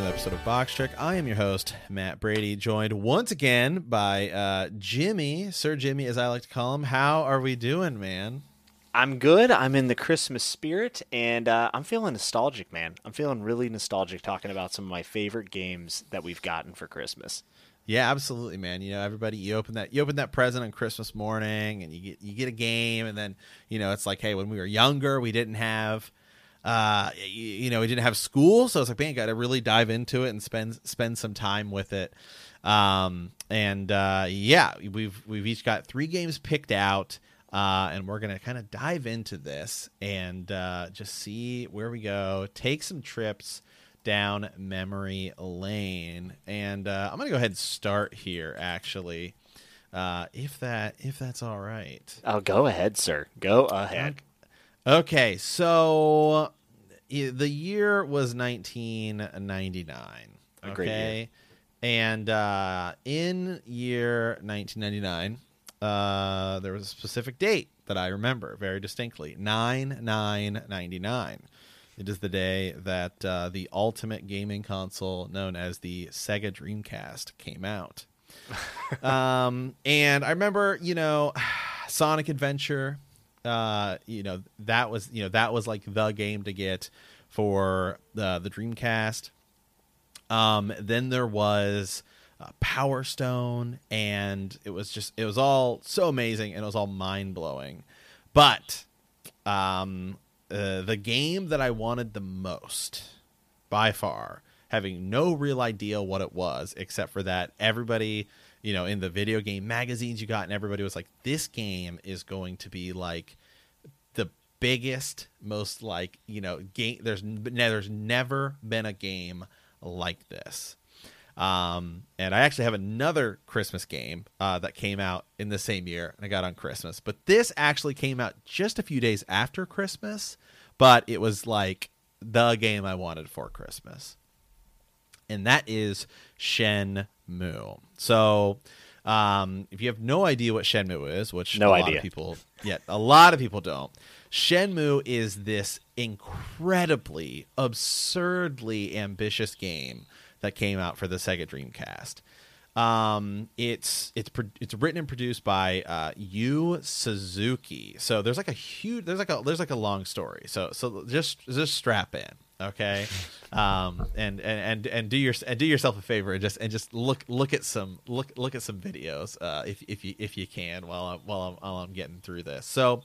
Another episode of Box Trick. I am your host, Matt Brady, joined once again by uh, Jimmy, Sir Jimmy, as I like to call him. How are we doing, man? I'm good. I'm in the Christmas spirit, and uh, I'm feeling nostalgic, man. I'm feeling really nostalgic talking about some of my favorite games that we've gotten for Christmas. Yeah, absolutely, man. You know, everybody, you open that, you open that present on Christmas morning, and you get you get a game, and then you know it's like, hey, when we were younger, we didn't have uh, you, you, know, we didn't have school, so I was like, man, got to really dive into it and spend spend some time with it. Um, and uh, yeah, we've we've each got three games picked out, uh, and we're gonna kind of dive into this and uh, just see where we go. Take some trips down memory lane, and uh, I'm gonna go ahead and start here, actually. Uh, if that if that's all right. Oh, go ahead, sir. Go ahead. Okay, so the year was 1999. Okay, and uh, in year 1999, uh, there was a specific date that I remember very distinctly: nine nine ninety nine. It is the day that uh, the ultimate gaming console known as the Sega Dreamcast came out. um, and I remember, you know, Sonic Adventure uh, you know that was you know that was like the game to get for the the Dreamcast. Um, then there was uh, Power Stone, and it was just it was all so amazing and it was all mind blowing. But um, uh, the game that I wanted the most, by far, having no real idea what it was, except for that everybody you know, in the video game magazines you got, and everybody was like, "This game is going to be like the biggest, most like you know, game." There's there's never been a game like this. Um, and I actually have another Christmas game uh, that came out in the same year, and I got on Christmas. But this actually came out just a few days after Christmas, but it was like the game I wanted for Christmas, and that is Shenmue. So, um, if you have no idea what Shenmue is, which no a idea. lot of people, yeah, a lot of people don't. Shenmue is this incredibly, absurdly ambitious game that came out for the Sega Dreamcast. Um, it's it's it's written and produced by uh, Yu Suzuki. So there's like a huge there's like a there's like a long story. So so just just strap in okay um, and, and and and do your and do yourself a favor and just and just look look at some look look at some videos uh, if if you if you can while I'm, while I'm while I'm getting through this so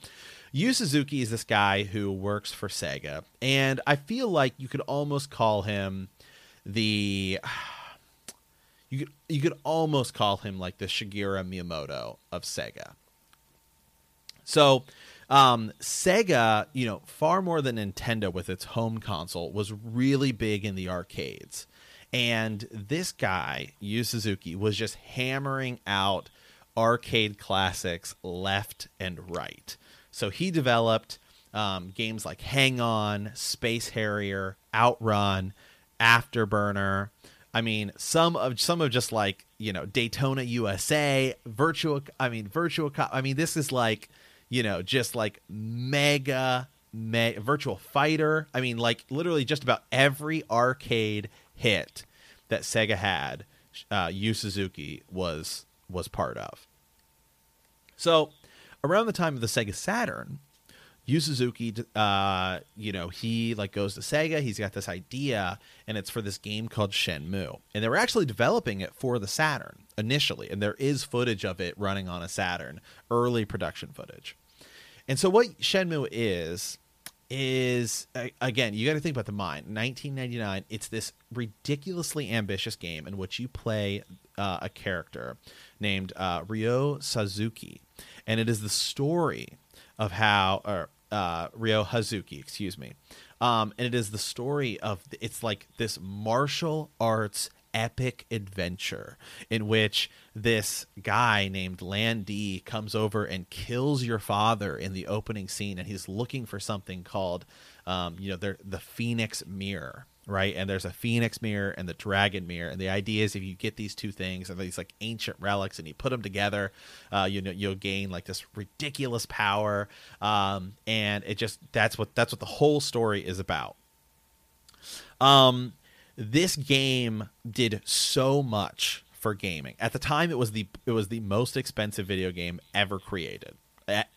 Yu Suzuki is this guy who works for Sega and I feel like you could almost call him the you could you could almost call him like the Shigeru Miyamoto of Sega so um, Sega, you know, far more than Nintendo with its home console, was really big in the arcades. And this guy, Yu Suzuki, was just hammering out arcade classics left and right. So he developed um, games like Hang On, Space Harrier, Outrun, Afterburner. I mean, some of some of just like you know Daytona USA, Virtual. I mean, Virtua Cop. I mean, this is like you know, just like mega, me- Virtua Fighter. I mean, like literally just about every arcade hit that Sega had, uh, Yu Suzuki was was part of. So, around the time of the Sega Saturn, Yu Suzuki, uh, you know, he like goes to Sega. He's got this idea, and it's for this game called Shenmue. And they were actually developing it for the Saturn initially, and there is footage of it running on a Saturn, early production footage. And so, what Shenmue is is again, you got to think about the mind. 1999. It's this ridiculously ambitious game in which you play uh, a character named uh, Ryo Suzuki, and it is the story of how, or uh, Ryo Hazuki, excuse me. Um, and it is the story of it's like this martial arts epic adventure in which this guy named Lan Di comes over and kills your father in the opening scene, and he's looking for something called, um, you know, the Phoenix Mirror right? And there's a phoenix mirror and the dragon mirror, and the idea is if you get these two things and these like ancient relics and you put them together, uh, you know you'll gain like this ridiculous power, um, and it just that's what that's what the whole story is about. Um, this game did so much for gaming. At the time, it was the it was the most expensive video game ever created,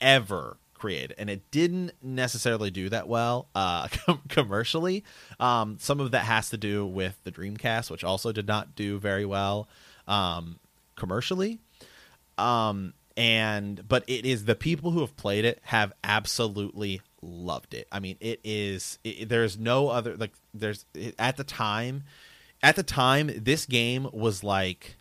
ever created, and it didn't necessarily do that well uh, com- commercially. Um, some of that has to do with the Dreamcast, which also did not do very well um, commercially. Um, and but it is the people who have played it have absolutely loved it. I mean, it is. It, there's no other like. There's at the time, at the time, this game was like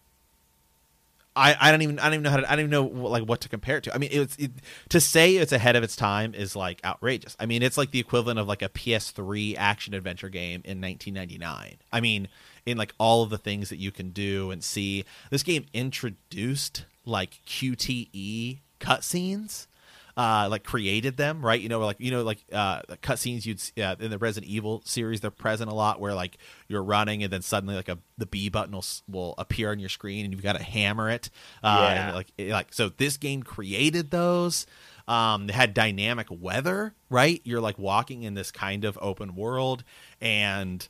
I, I don't even I don't even know how to I don't even know like what to compare it to. I mean, it's it, to say it's ahead of its time is like outrageous. I mean, it's like the equivalent of like a PS3 action adventure game in 1999. I mean, in like all of the things that you can do and see. This game introduced like QTE cutscenes uh, like created them, right? You know, like you know, like uh, cutscenes you'd uh, in the Resident Evil series, they're present a lot where like you're running and then suddenly like a the B button will will appear on your screen and you've got to hammer it. Uh, yeah. like like so, this game created those. Um, they had dynamic weather, right? You're like walking in this kind of open world and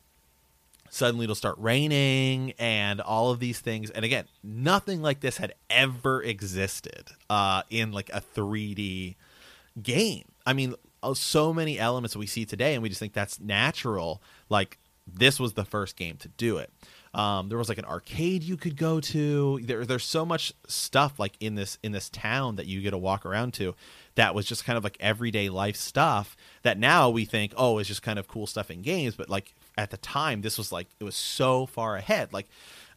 suddenly it'll start raining and all of these things. And again nothing like this had ever existed uh, in like a 3d game. I mean uh, so many elements we see today and we just think that's natural like this was the first game to do it. Um, there was like an arcade you could go to. There, there's so much stuff like in this in this town that you get to walk around to that was just kind of like everyday life stuff that now we think oh it's just kind of cool stuff in games but like at the time this was like it was so far ahead. Like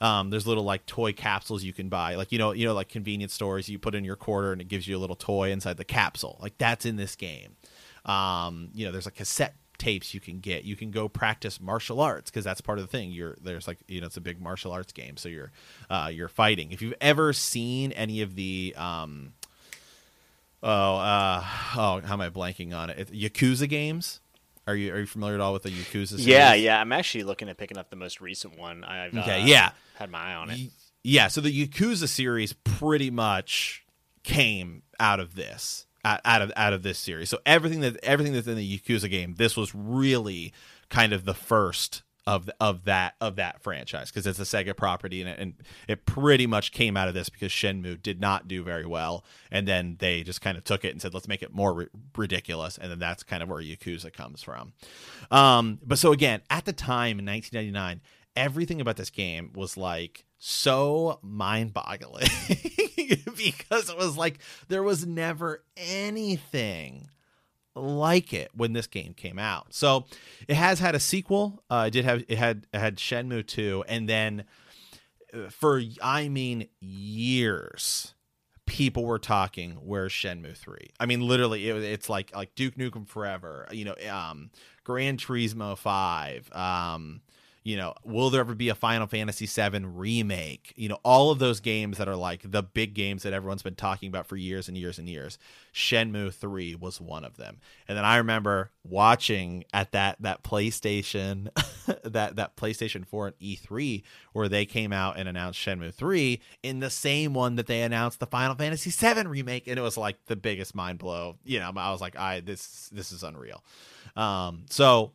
um, there's little like toy capsules you can buy. Like you know you know like convenience stores you put in your quarter and it gives you a little toy inside the capsule. Like that's in this game. Um, you know there's like cassette tapes you can get. You can go practice martial arts because that's part of the thing. You're there's like you know it's a big martial arts game so you're uh, you're fighting. If you've ever seen any of the um, oh uh, oh how am i blanking on it? Yakuza games are you are you familiar at all with the Yakuza series? Yeah, yeah. I'm actually looking at picking up the most recent one. I've okay, uh, yeah, had my eye on it. Yeah, so the Yakuza series pretty much came out of this, out of out of this series. So everything that everything that's in the Yakuza game, this was really kind of the first of of that of that franchise because it's a Sega property and it, and it pretty much came out of this because Shenmue did not do very well and then they just kind of took it and said let's make it more ri- ridiculous and then that's kind of where Yakuza comes from. Um, but so again, at the time in 1999, everything about this game was like so mind-boggling because it was like there was never anything like it when this game came out. So it has had a sequel. Uh, it did have it had it had Shenmue 2 and then uh, for I mean years people were talking where's Shenmue 3. I mean literally it, it's like like Duke Nukem Forever, you know, um Gran Turismo 5, um you know, will there ever be a Final Fantasy VII remake? You know, all of those games that are like the big games that everyone's been talking about for years and years and years. Shenmue 3 was one of them. And then I remember watching at that that PlayStation that that PlayStation 4 and E3 where they came out and announced Shenmue 3 in the same one that they announced the Final Fantasy VII remake and it was like the biggest mind blow. You know, I was like, I this this is unreal. Um so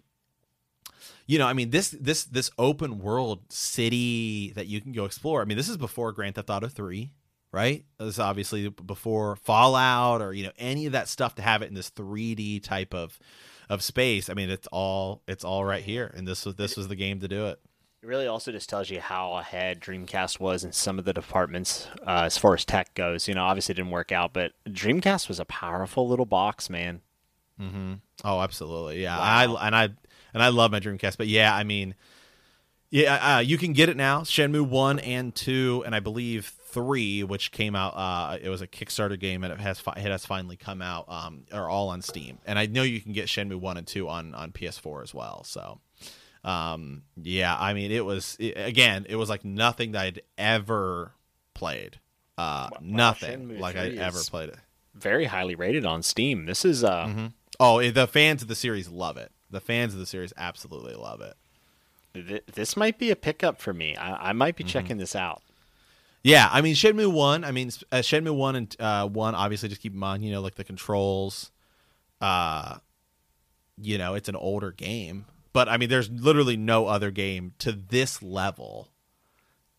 you know, I mean this this this open world city that you can go explore. I mean, this is before Grand Theft Auto 3, right? This obviously before Fallout or you know any of that stuff to have it in this 3D type of of space. I mean, it's all it's all right here, and this was this was the game to do it. It really also just tells you how ahead Dreamcast was in some of the departments uh, as far as tech goes. You know, obviously it didn't work out, but Dreamcast was a powerful little box, man. Mm-hmm. Oh, absolutely, yeah. Wow. I and I and I love my Dreamcast, but yeah, I mean, yeah, uh, you can get it now. Shenmue one and two, and I believe three, which came out. Uh, it was a Kickstarter game, and it has fi- it has finally come out. Um, are all on Steam, and I know you can get Shenmue one and two on on PS4 as well. So, um, yeah, I mean, it was it, again, it was like nothing that I'd ever played. Uh, wow, nothing like I ever played it. Very highly rated on Steam. This is uh. Mm-hmm. Oh, the fans of the series love it. The fans of the series absolutely love it this might be a pickup for me. I, I might be mm-hmm. checking this out. Yeah, I mean Shenmue one. I mean uh, Shenmue one and uh, one. Obviously, just keep in mind, you know, like the controls. Uh, you know, it's an older game, but I mean, there's literally no other game to this level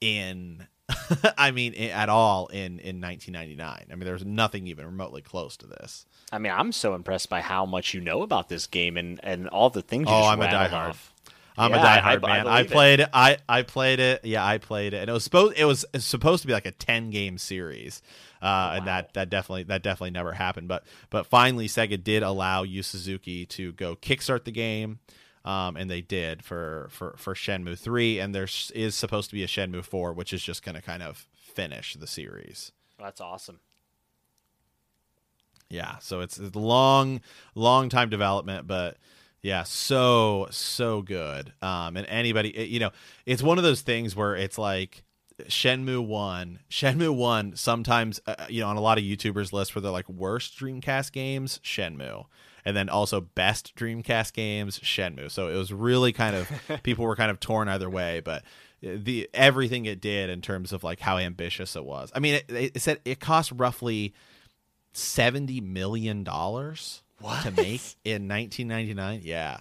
in. I mean, at all in in 1999. I mean, there's nothing even remotely close to this. I mean, I'm so impressed by how much you know about this game and and all the things. You oh, I'm a diehard. Off. I'm yeah, a diehard I, man. I, I played it. I I played it. Yeah, I played it, and it was supposed it was supposed to be like a ten game series, uh, wow. and that that definitely that definitely never happened. But but finally, Sega did allow Yu Suzuki to go kickstart the game. Um, and they did for, for, for Shenmue 3, and there is supposed to be a Shenmue 4, which is just going to kind of finish the series. That's awesome. Yeah, so it's a long, long time development, but yeah, so so good. Um, and anybody, it, you know, it's one of those things where it's like Shenmue One, Shenmue One. Sometimes, uh, uh, you know, on a lot of YouTubers' lists for the like worst Dreamcast games, Shenmue, and then also best Dreamcast games, Shenmue. So it was really kind of people were kind of torn either way, but the everything it did in terms of like how ambitious it was. I mean, it, it said it cost roughly seventy million dollars to make in 1999. Yeah,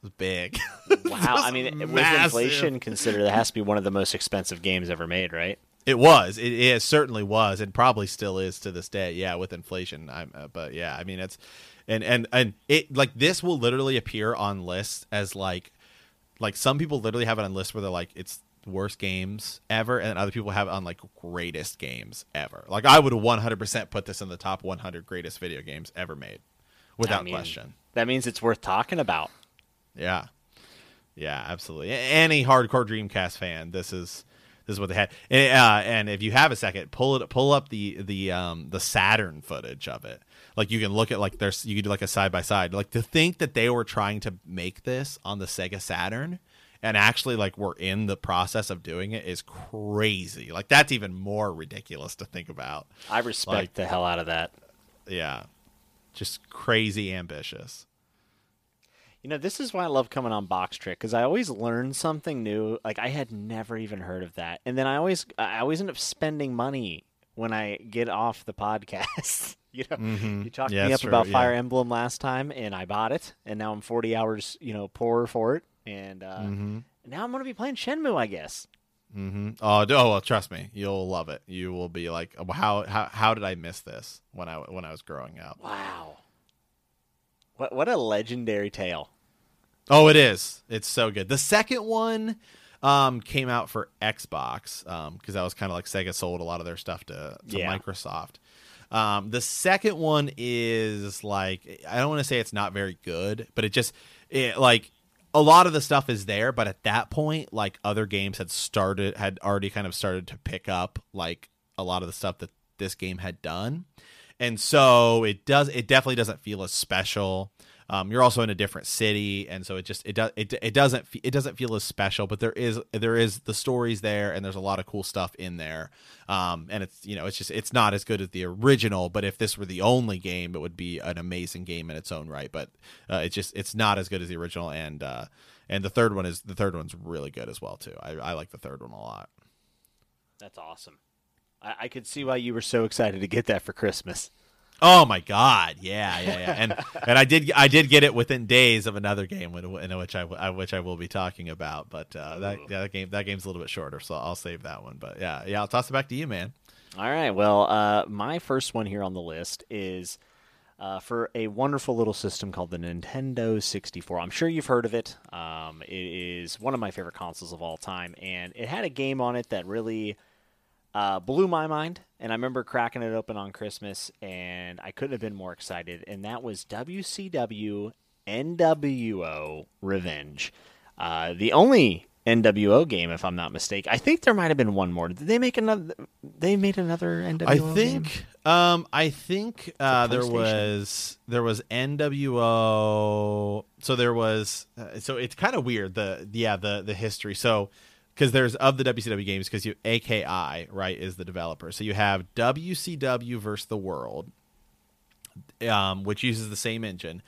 it was big. wow, I mean, massive. with inflation considered, that has to be one of the most expensive games ever made, right? It was. It, it certainly was, and probably still is to this day. Yeah, with inflation. I'm, uh, but yeah, I mean, it's and and and it like this will literally appear on lists as like like some people literally have it on lists where they're like it's worst games ever, and other people have it on like greatest games ever. Like I would 100% put this in the top 100 greatest video games ever made without mean, question. That means it's worth talking about. Yeah, yeah, absolutely. Any hardcore Dreamcast fan, this is this is what they had. And, uh, and if you have a second, pull it, pull up the the um the Saturn footage of it. Like you can look at like there's you can do like a side by side. Like to think that they were trying to make this on the Sega Saturn and actually like we're in the process of doing it is crazy. Like that's even more ridiculous to think about. I respect like, the hell out of that. Yeah just crazy ambitious. You know, this is why I love coming on Box Trick because I always learn something new. Like I had never even heard of that, and then I always I always end up spending money when I get off the podcast. you know, mm-hmm. you talked yeah, me up true. about yeah. Fire Emblem last time, and I bought it, and now I'm 40 hours, you know, poorer for it, and uh, mm-hmm. now I'm going to be playing Shenmue, I guess. Mm-hmm. Oh, oh, well, trust me, you'll love it. You will be like, how how how did I miss this when I when I was growing up? Wow, what what a legendary tale. Oh, it is. It's so good. The second one um, came out for Xbox because um, that was kind of like Sega sold a lot of their stuff to, to yeah. Microsoft. Um, the second one is like I don't want to say it's not very good, but it just it like a lot of the stuff is there, but at that point, like other games had started, had already kind of started to pick up like a lot of the stuff that this game had done, and so it does. It definitely doesn't feel as special. Um, you're also in a different city, and so it just it does it, it doesn't it doesn't feel as special. But there is there is the stories there, and there's a lot of cool stuff in there. Um, and it's you know it's just it's not as good as the original. But if this were the only game, it would be an amazing game in its own right. But uh, it's just it's not as good as the original, and uh, and the third one is the third one's really good as well too. I, I like the third one a lot. That's awesome. I, I could see why you were so excited to get that for Christmas. Oh my god, yeah, yeah, yeah, and and I did I did get it within days of another game in which I which I will be talking about, but uh, that yeah, that game that game's a little bit shorter, so I'll save that one. But yeah, yeah, I'll toss it back to you, man. All right. Well, uh, my first one here on the list is uh, for a wonderful little system called the Nintendo 64. I'm sure you've heard of it. Um, it is one of my favorite consoles of all time, and it had a game on it that really uh, blew my mind. And I remember cracking it open on Christmas, and I couldn't have been more excited. And that was WCW NWO Revenge. Uh, the only NWO game, if I'm not mistaken. I think there might have been one more. Did they make another? They made another NWO. I think. Game? Um, I think uh, there was there was NWO. So there was. Uh, so it's kind of weird. The yeah the the history. So because there's of the WCW games because you AKI right is the developer. So you have WCW versus the World, um, which uses the same engine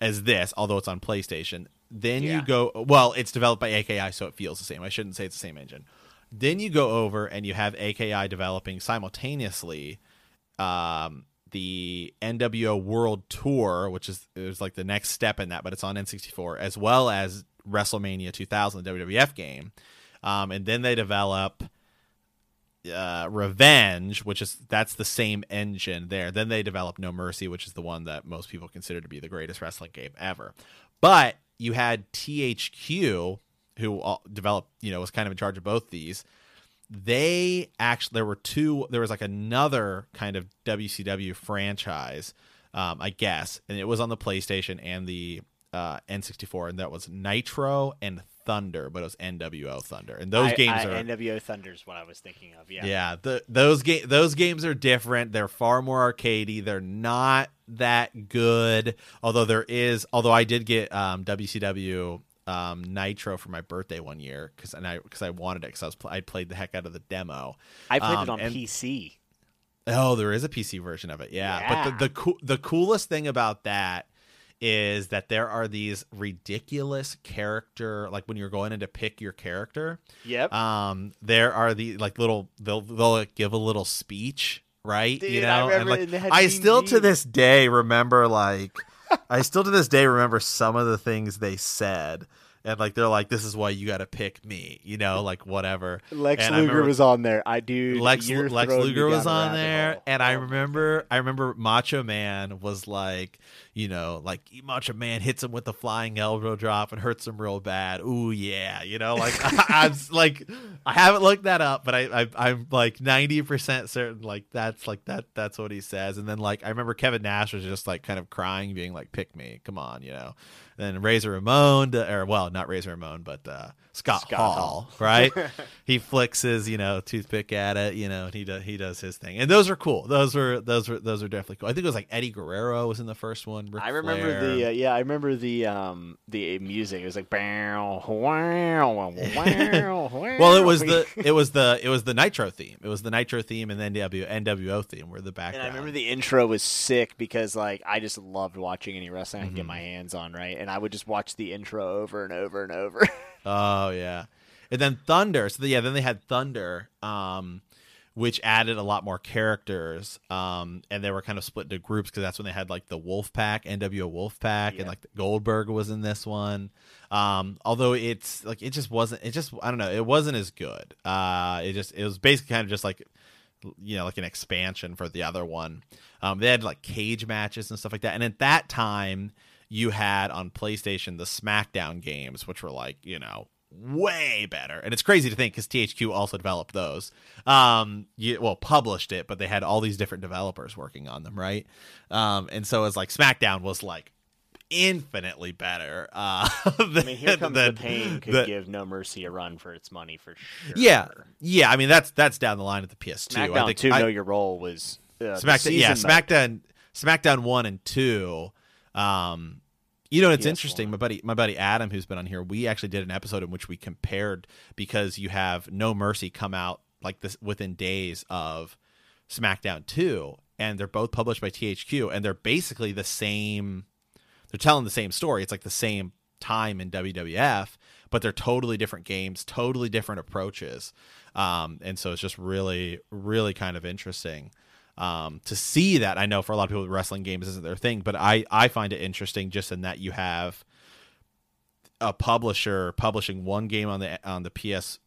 as this, although it's on PlayStation. Then Yeah. you go. Well, it's developed by AKI, so it feels the same. I shouldn't say it's the same engine. Then you go over and you have AKI developing simultaneously um, the NWO World Tour, which is is like the next step in that, but it's on N64, as well as WrestleMania 2000, the WWF game. Um, and then they develop uh, Revenge, which is that's the same engine there. Then they develop No Mercy, which is the one that most people consider to be the greatest wrestling game ever. But you had THQ, who developed, you know, was kind of in charge of both these. They actually there were two. There was like another kind of WCW franchise, um, I guess, and it was on the PlayStation and the uh, N64, and that was Nitro and Thunder, but it was NWO Thunder, and those I- games I- are NWO Thunder is what I was thinking of. Yeah. yeah, the, those game those games are different. They're far more arcadey. They're not that good. Although there is, although I did get um, WCW um, Nitro for my birthday one year because and I because I wanted it because I was pl- I played the heck out of the demo. I played Um, it on and- PC. Oh, there is a PC version of it. Yeah, but the the, coo- the coolest thing about that is that there are these ridiculous character like when you're going in to pick your character Yep. um there are the like little they'll they'll like, give a little speech right? You Dude, I know? Remember and like i still to this day remember like i still to this day remember some of the things they said and like they're like this is why you got to pick me you know like whatever Lex and Luger was on there. I do. Lex Lex Luger was on there, hole. and I Oh, remember I remember Macho Man was like, you know, like Macho Man hits him with the flying elbow drop and hurts him real bad. Ooh yeah, you know, like I, am like I haven't looked that up, but I, I I'm like ninety percent certain like that's like that that's what he says. And then like I remember Kevin Nash was just like kind of crying, being like, "Pick me, come on," you know. Then Razor Ramon, or well, not Razor Ramon, but uh, Scott, Scott Hall, Hall. right? he flicks his, you know, toothpick at it, you know, and he does he does his thing. And those are cool. Those were those were those were definitely cool. I think it was like Eddie Guerrero was in the first one. Ric I remember Flair. the uh, yeah. I remember the um the music. It was like wow wow wow. well, it was the it was the it was the Nitro theme. It was the Nitro theme and then the NW, NWO theme were the background. And. I remember the intro was sick because like I just loved watching any wrestling I could get Mhm. my hands on, right? And I would just watch the intro over and over and over. Oh yeah, and then Thunder. So yeah, then they had Thunder, um, which added a lot more characters, um, and they were kind of split into groups because that's when they had like the Wolf Pack, NWO Wolf Pack, Yeah. and like Goldberg was in this one. Um, although it's like it just wasn't. It just I don't know. It wasn't as good. Uh, it just it was basically kind of just like you know like an expansion for the other one. Um, they had like cage matches and stuff like that, and at that time you had on PlayStation the SmackDown games, which were like, you know, way better. And it's crazy to think because THQ also developed those. Um, you, well, published it, but they had all these different developers working on them, right? Um, and so it's like SmackDown was like infinitely better. Uh, I mean, here comes than- the pain could than- give No Mercy a run for its money for sure. Yeah, yeah. I mean, that's that's down the line at the PS2. I SmackDown think Two, I- Know Your Role was uh, SmackDown, yeah, mode. SmackDown, SmackDown one and two. Um, you know, it's PS1. interesting. My buddy, my buddy Adam, who's been on here, we actually did an episode in which we compared because you have No Mercy come out like this within days of SmackDown two, and they're both published by THQ, and they're basically the same. They're telling the same story. It's like the same time in WWF, but they're totally different games, totally different approaches. Um, and so it's just really, really kind of interesting um, to see that. I know for a lot of people, wrestling games isn't their thing, but I, I find it interesting just in that you have a publisher publishing one game on the on the PS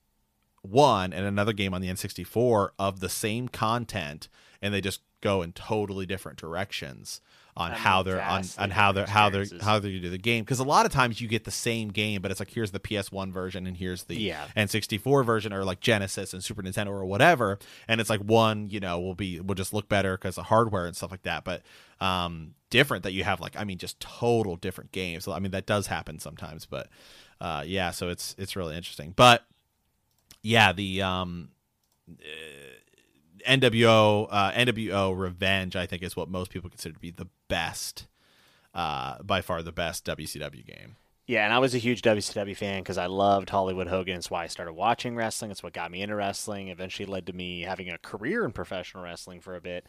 one and another game on the N64 of the same content, and they just go in totally different directions on how they're on, on how they're how they're how they do the game. Because a lot of times you get the same game but it's like here's the PS1 version and here's the Yeah. N64 version or like Genesis and Super Nintendo or whatever. And it's like one you know will be will just look better because of hardware and stuff like that. But um different that you have like I mean just total different games. So I mean that does happen sometimes but uh yeah so it's it's really interesting. But yeah the um NWO uh, NWO Revenge, I think, is what most people consider to be the best, uh, by far the best WCW game. Yeah, and I was a huge WCW fan because I loved Hollywood Hogan. It's why I started watching wrestling. It's what got me into wrestling. Eventually led to me having a career in professional wrestling for a bit.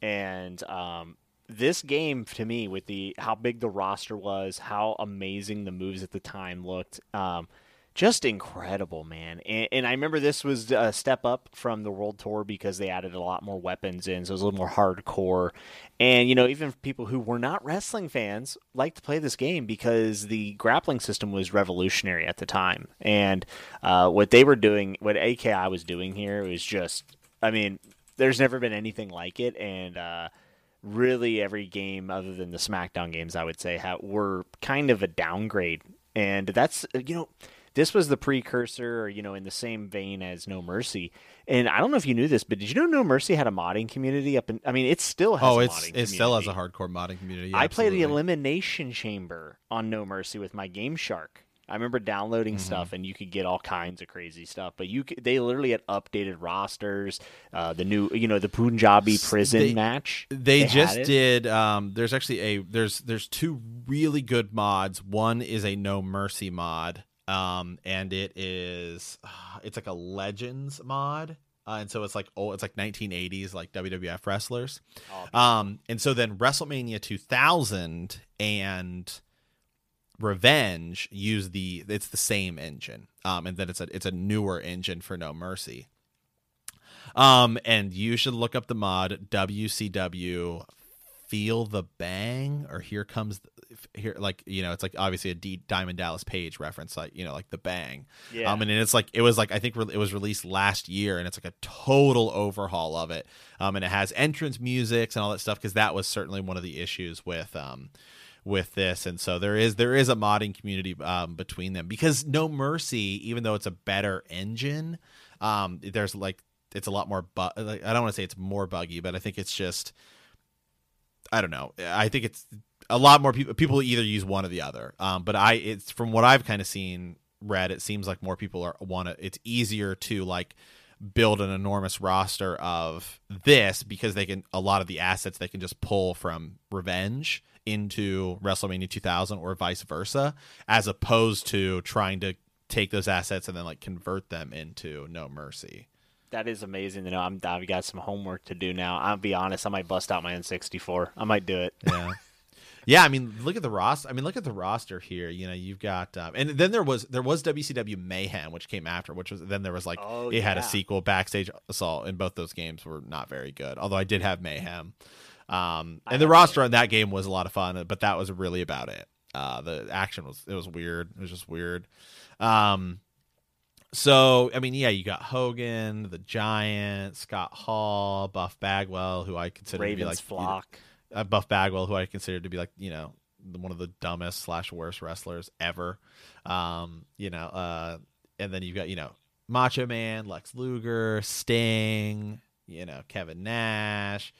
And um, this game, to me, with the how big the roster was, how amazing the moves at the time looked, um, just incredible, man. And, and I remember this was a step up from the World Tour because they added a lot more weapons in, so it was a little more hardcore. And you know, even people who were not wrestling fans liked to play this game because the grappling system was revolutionary at the time. And uh, what they were doing, what AKI was doing here, was just, I mean, there's never been anything like it, and. Uh, really every game other than the SmackDown games, I would say, were kind of a downgrade. And that's, you know, this was the precursor, or, you know, in the same vein as No Mercy. And I don't know if you knew this, but did you know No Mercy had a modding community up in, I mean, it still has Oh, it's modding it still has a hardcore modding community. I played the. Elimination Chamber on No Mercy with my Game Shark. I remember downloading Mm-hmm. stuff, and you could get all kinds of crazy stuff. But you, could, they literally had updated rosters. Uh, the new, you know, the Punjabi prison They- match. They, had just did. Um, there's actually a there's there's two really good mods. One is a No Mercy mod, um, and it is it's like a Legends mod. Uh, and so it's like oh, it's like 1980s like WWF wrestlers. Um, and so then WrestleMania 2000 and Revenge use the it's the same engine. Um, and then it's a it's a newer engine for No Mercy. Um, and you should look up the mod WCW Feel the Bang or Here Comes the, here like you know it's like obviously a D, Diamond Dallas Page reference like you know like the Bang. Yeah. Um, and it's like it was like I think re- it was released last year and it's like a total overhaul of it. Um, and it has entrance musics and all that stuff because that was certainly one of the issues with um with this and so there is there is a modding community um, between them because no mercy even though it's a better engine um there's like it's a lot more bu- like, i don't want to say it's more buggy but i think it's just i don't know i think it's a lot more people people either use one or the other um but i it's from what i've kind of seen read it seems like more people are want to it's easier to like build an enormous roster of this because they can a lot of the assets they can just pull from revenge into WrestleMania 2000 or vice versa as opposed to trying to take those assets and then like convert them into No Mercy. That is amazing to know. I'm, I've got some homework to do now. I'll be honest. I might bust out my N64. I might do it. Yeah. Yeah, I mean, look at the roster. I mean, look at the roster here. You know, you've got, um, and then there was there was WCW Mayhem, which came after, which was then there was like Oh, it had a sequel, Backstage Assault, and both those games were not very good. Although I did have Mayhem, um, and the roster on that game was a lot of fun, but that was really about it. Uh, the action was it was weird. It was just weird. Um, so I mean, yeah, you got Hogan, the Giant, Scott Hall, Buff Bagwell, who I consider to be Ravens like you know, flock. uh, Buff Bagwell, who I consider to be like you know one of the dumbest slash worst wrestlers ever. Um, you know, uh, and then you've got you know Macho Man, Lex Luger, Sting, you know Kevin Nash,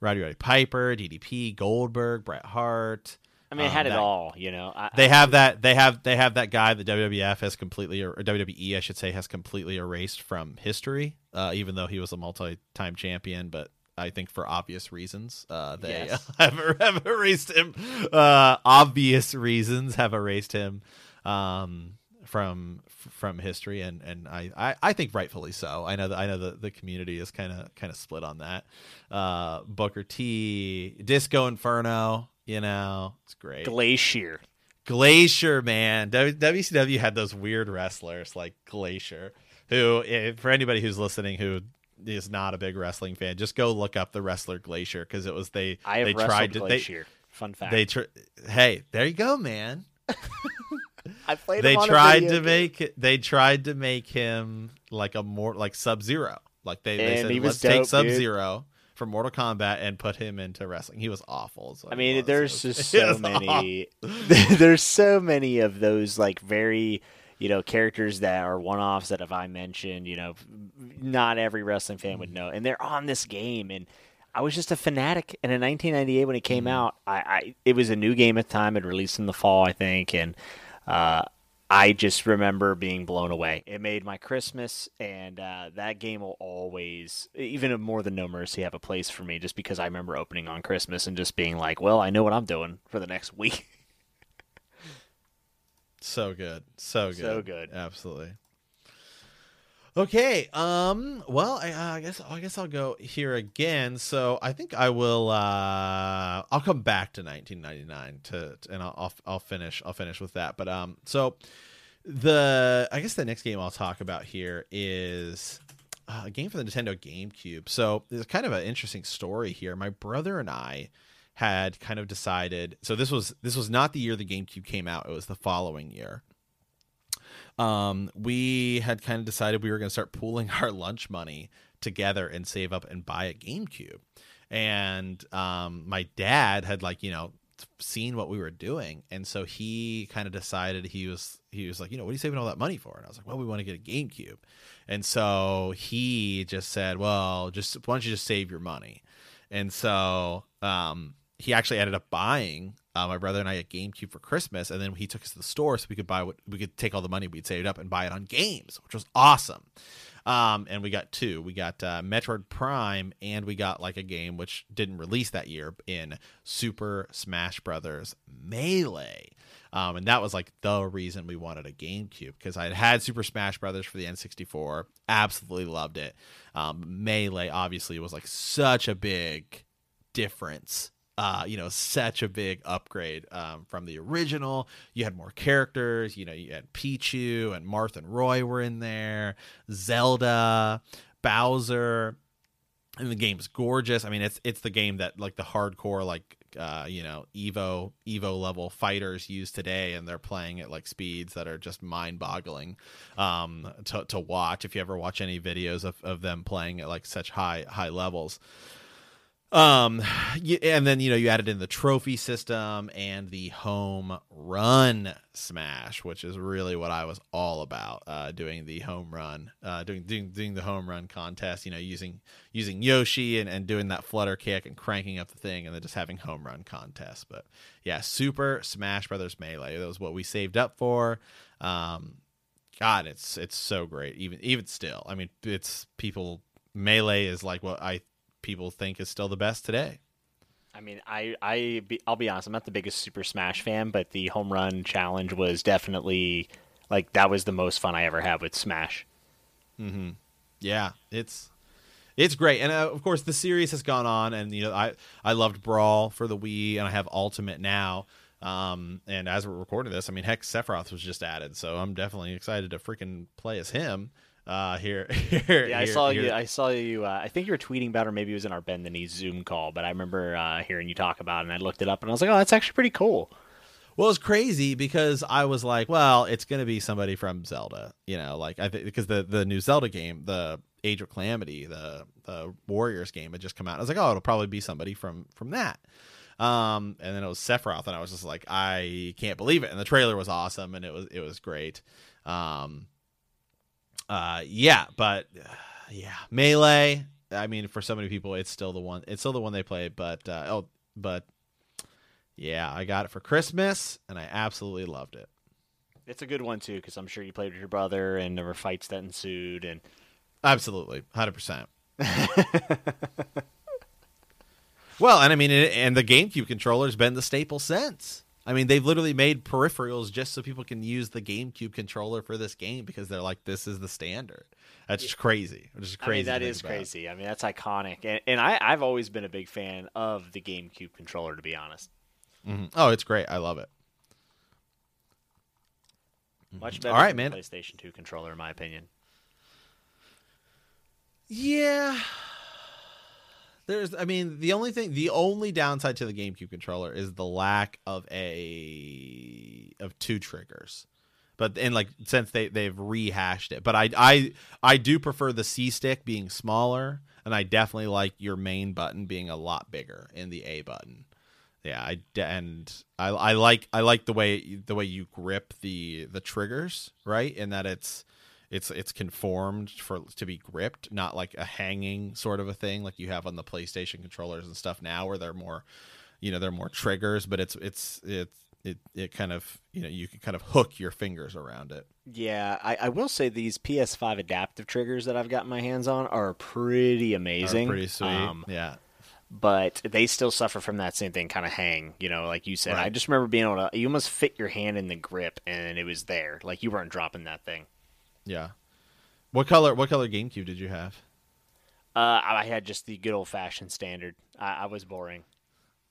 Roddy Roddy Piper, DDP, Goldberg, Bret Hart. I mean, it um, had it all. You know, I, They have that. They have. They have that guy that WWF has completely, or WWE, I should say, has completely erased from history. Uh, even though he was a multi-time champion, but I think for obvious reasons, uh, they Yes. have, have erased him. Uh, obvious reasons have erased him um, from from history, and and I, I, I think rightfully so. I know that I know the the community is kind of kind of split on that. Uh, Booker T, Disco Inferno. You know, it's great. Glacier. Glacier, man. W- WCW had those weird wrestlers like Glacier, who, if, for anybody who's listening who is not a big wrestling fan, just go look up the wrestler Glacier because it was they I have they wrestled tried to Glacier. Fun fact. they they tr- hey there you go man I played. They him on a tried to make they tried to make him like a more like Sub Zero. Like they, they said, he was let's take Sub. Zero from Mortal Kombat and put him into wrestling. He was awful. I mean, there's just so many. there's so many of those like very, you know, characters that are one-offs that if I mentioned, you know, not every wrestling fan would know, and they're on this game. And I was just a fanatic. And in 1998, when it came Mm-hmm. out, I, I it was a new game at the time. It released in the fall, I think, and. Uh, I just remember being blown away. It made my Christmas, and uh, that game will always, even more than No Mercy, have a place for me. Just because I remember opening on Christmas and just being like, "Well, I know what I'm doing for the next week." So good. So good. So good. Absolutely. Okay. Um. Well, I, uh, I guess I guess I'll go here again. So I think I will. Uh, I'll come back to 1999 to, to- and I'll, I'll I'll finish I'll finish with that. But um. So the I guess the next game I'll talk about here is uh, a game for the Nintendo GameCube. So there's kind of an interesting story here. My brother and I had kind of decided. So this was this was not the year the GameCube came out. It was the following year. Um, we had kind of decided we were going to start pooling our lunch money together and save up and buy a GameCube. And um, my dad had like you know seen what we were doing, and so he kind of decided he was he was like, you know, what are you saving all that money for? And I was like, well, we want to get a GameCube. And so he just said, well, just why don't you just save your money? And so um, he actually ended up buying uh, my brother and I a GameCube for Christmas, and then he took us to the store so we could buy what we could take all the money we'd saved up and buy it on games, which was awesome. Um, and we got two. We got uh, Metroid Prime, and we got like a game which didn't release that year in Super Smash Brothers Melee. Um, and that was like the reason we wanted a GameCube because I had had Super Smash Brothers for the N64, absolutely loved it. Um, Melee obviously was like such a big difference. Uh, you know, such a big upgrade um, from the original. You had more characters. You know, you had Pichu and Marth and Roy were in there. Zelda, Bowser, and the game's gorgeous. I mean, it's it's the game that like the hardcore like uh, you know Evo Evo level fighters use today, and they're playing at like speeds that are just mind boggling um, to to watch. If you ever watch any videos of, of them playing at like such high high levels. Um, and then you know you added in the trophy system and the home run smash, which is really what I was all about. Uh, doing the home run, uh, doing doing doing the home run contest. You know, using using Yoshi and, and doing that flutter kick and cranking up the thing, and then just having home run contests. But yeah, Super Smash Brothers Melee. That was what we saved up for. Um, God, it's it's so great. Even even still, I mean, it's people. Melee is like what I people think is still the best today. I mean, I I be, I'll be honest, I'm not the biggest Super Smash fan, but the home run challenge was definitely like that was the most fun I ever had with Smash. Yeah, it's it's great, and uh, of course the series has gone on, and you know I I loved Brawl for the Wii, and I have Ultimate now. Um, and as we're recording this, I mean, heck, Sephiroth was just added, so I'm definitely excited to freaking play as him. Uh, here, here, Yeah, I here- saw here- you. I saw you. Uh, I think you were tweeting about, it, or maybe it was in our Ben the Knee Zoom call. But I remember uh, hearing you talk about it, and I looked it up, and I was like, "Oh, that's actually pretty cool." Well, it's crazy because I was like, well, it's going to be somebody from Zelda, you know, like I think because the the new Zelda game, the Age of Calamity, the the Warriors game had just come out. I was like, oh, it'll probably be somebody from from that. Um, and then it was Sephiroth, and I was just like, I can't believe it. And the trailer was awesome, and it was it was great. Um, uh, yeah, but uh, yeah, melee. I mean, for so many people, it's still the one. It's still the one they play. But uh, oh, but yeah, I got it for Christmas, and I absolutely loved it. It's a good one too, because I'm sure you played with your brother, and there were fights that ensued, and Absolutely, hundred percent. well, and I mean, and the GameCube controller's been the staple since. I mean, they've literally made peripherals just so people can use the GameCube controller for this game because they're like, this is the standard. That's just crazy. It's just I mean crazy. that is about. crazy. I mean that's iconic, and, and I I've always been a big fan of the GameCube controller, to be honest. Mhm. Oh, it's great. I love it. Much better All right, than man. PlayStation 2 controller, in my opinion. Yeah. There's I mean, the only thing the only downside to the GameCube controller is the lack of a of two triggers. but and like since they they've rehashed it, but I I I do prefer the C stick being smaller, and I definitely like your main button being a lot bigger in the A button. Yeah, I and I I like I like the way the way you grip the the triggers right, in that it's it's it's conformed for to be gripped, not like a hanging sort of a thing like you have on the PlayStation controllers and stuff now, where they're more, you know, they're more triggers, but it's it's it's it it kind of you know you can kind of hook your fingers around it. Yeah, I, I will say these PS5 adaptive triggers that I've got my hands on are pretty amazing. Are pretty sweet. Um, yeah. But they still suffer from that same thing, kind of hang, you know, like you said. Right. I just remember being able to, you almost fit your hand in the grip and it was there. Like you weren't dropping that thing. Yeah. What color? What color GameCube did you have? Uh, I had just the good old fashioned standard. I, I was boring.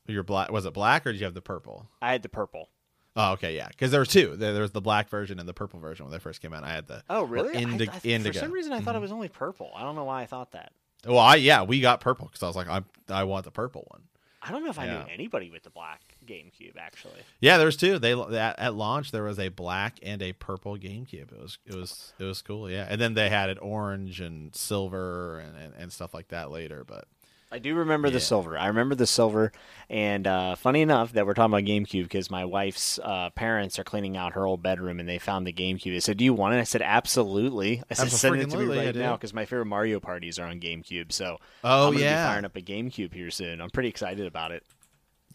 Your black was it black or did you have the purple? I had the purple. Oh, okay, yeah, because there were two. There, there, was the black version and the purple version when they first came out. I had the oh really indi- I, I, indigo. For some reason, I thought mm-hmm. it was only purple. I don't know why I thought that. Well, I yeah, we got purple because I was like, I I want the purple one. I don't know if I knew anybody with the black GameCube actually. Yeah, there's two. They at, at, launch there was a black and a purple GameCube. It was it was it was cool. Yeah, and then they had it orange and silver and, and, and stuff like that later. But I do remember yeah. the silver. I remember the silver, and uh, funny enough that we're talking about GameCube because my wife's uh, parents are cleaning out her old bedroom and they found the GameCube. They said, "Do you want it?" I said, "Absolutely." I said, "Send it to me right now because my favorite Mario parties are on GameCube." So, oh I'm yeah, be firing up a GameCube here soon. I'm pretty excited about it.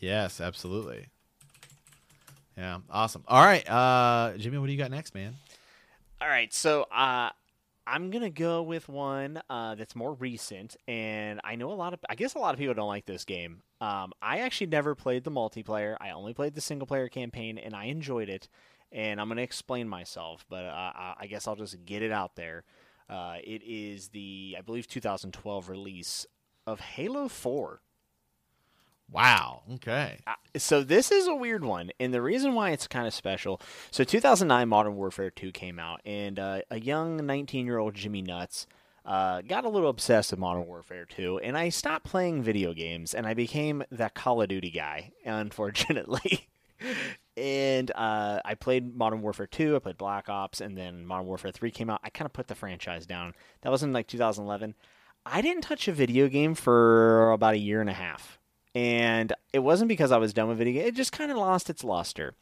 Yes, absolutely. Yeah, awesome. All right, uh, Jimmy, what do you got next, man? All right, so uh, I'm gonna go with one uh, that's more recent, and I know a lot of. I guess a lot of people don't like this game. Um, I actually never played the multiplayer. I only played the single player campaign, and I enjoyed it. And I'm gonna explain myself, but uh, I guess I'll just get it out there. Uh, it is the, I believe, 2012 release of Halo 4. Wow. Okay. Uh, so this is a weird one, and the reason why it's kind of special. So 2009, Modern Warfare 2 came out, and uh, a young 19-year-old Jimmy Nuts uh, got a little obsessed with Modern Warfare 2, and I stopped playing video games, and I became that Call of Duty guy, unfortunately. and uh, I played Modern Warfare 2, I played Black Ops, and then Modern Warfare 3 came out. I kind of put the franchise down. That was in like 2011. I didn't touch a video game for about a year and a half and it wasn't because I was done with video. games. It just kind of lost its luster.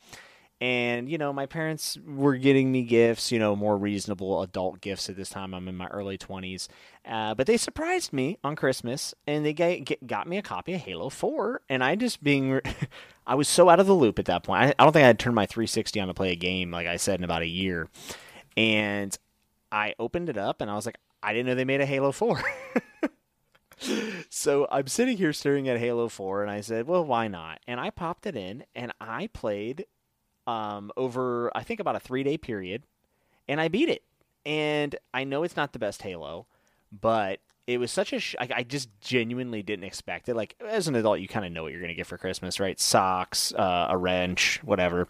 And you know, my parents were getting me gifts, you know, more reasonable adult gifts at this time. I'm in my early 20s, uh, but they surprised me on Christmas, and they got, got me a copy of Halo 4. And I just being, I was so out of the loop at that point. I, I don't think I had turned my 360 on to play a game, like I said, in about a year. And I opened it up, and I was like, I didn't know they made a Halo 4. so I'm sitting here staring at Halo 4, and I said, well, why not? And I popped it in, and I played um, over, I think, about a three day period, and I beat it. And I know it's not the best Halo, but it was such a. Sh- I, I just genuinely didn't expect it. Like, as an adult, you kind of know what you're going to get for Christmas, right? Socks, uh, a wrench, whatever.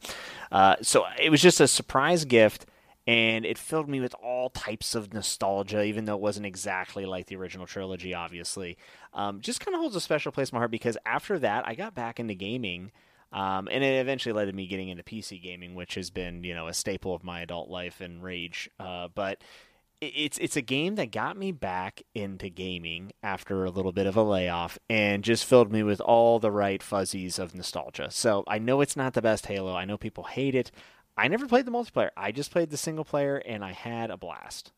Uh, so it was just a surprise gift and it filled me with all types of nostalgia, even though it wasn't exactly like the original trilogy, obviously. Um, just kind of holds a special place in my heart because after that, I got back into gaming. Um, and it eventually led to me getting into PC gaming, which has been, you know, a staple of my adult life and rage. Uh, but it's it's a game that got me back into gaming after a little bit of a layoff and just filled me with all the right fuzzies of nostalgia. So I know it's not the best Halo. I know people hate it. I never played the multiplayer. I just played the single player, and I had a blast.